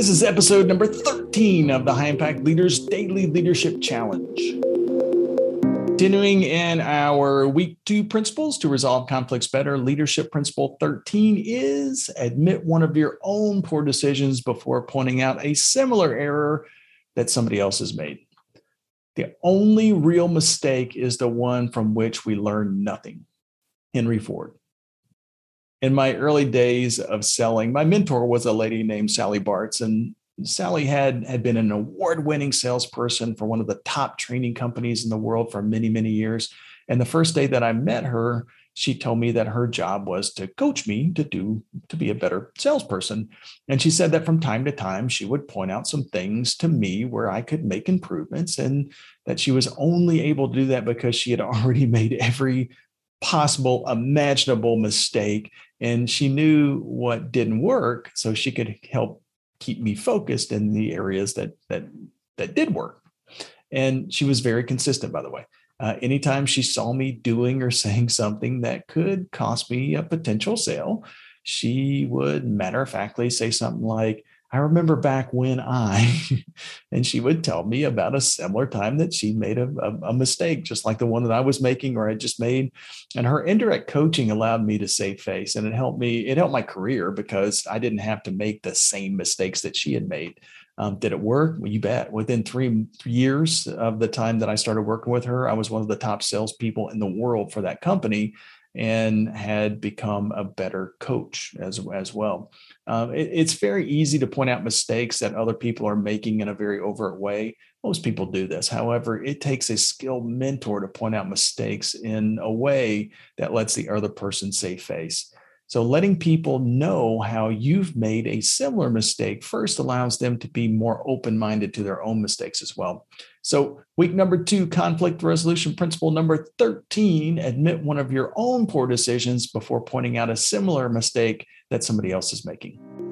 This is episode number 13 of the High Impact Leaders Daily Leadership Challenge. Continuing in our week two principles to resolve conflicts better, leadership principle 13 is admit one of your own poor decisions before pointing out a similar error that somebody else has made. The only real mistake is the one from which we learn nothing. Henry Ford in my early days of selling, my mentor was a lady named Sally Bartz, and Sally had had been an award-winning salesperson for one of the top training companies in the world for many, many years. And the first day that I met her, she told me that her job was to coach me to do to be a better salesperson. And she said that from time to time she would point out some things to me where I could make improvements and that she was only able to do that because she had already made every possible imaginable mistake and she knew what didn't work so she could help keep me focused in the areas that that that did work. And she was very consistent by the way. Uh, anytime she saw me doing or saying something that could cost me a potential sale she would matter of factly say something like I remember back when I, and she would tell me about a similar time that she made a, a, a, mistake, just like the one that I was making or I just made. And her indirect coaching allowed me to save face and it helped me, it helped my career because I didn't have to make the same mistakes that she had made. Um, did it work? Well, you bet. Within three years of the time that I started working with her, I was one of the top salespeople in the world for that company and had become a better coach as, as well. Um, it, it's very easy to point out mistakes that other people are making in a very overt way. Most people do this. However, it takes a skilled mentor to point out mistakes in a way that lets the other person save face. So, letting people know how you've made a similar mistake first allows them to be more open minded to their own mistakes as well. So, week number two, conflict resolution principle number 13 admit one of your own poor decisions before pointing out a similar mistake that somebody else is making.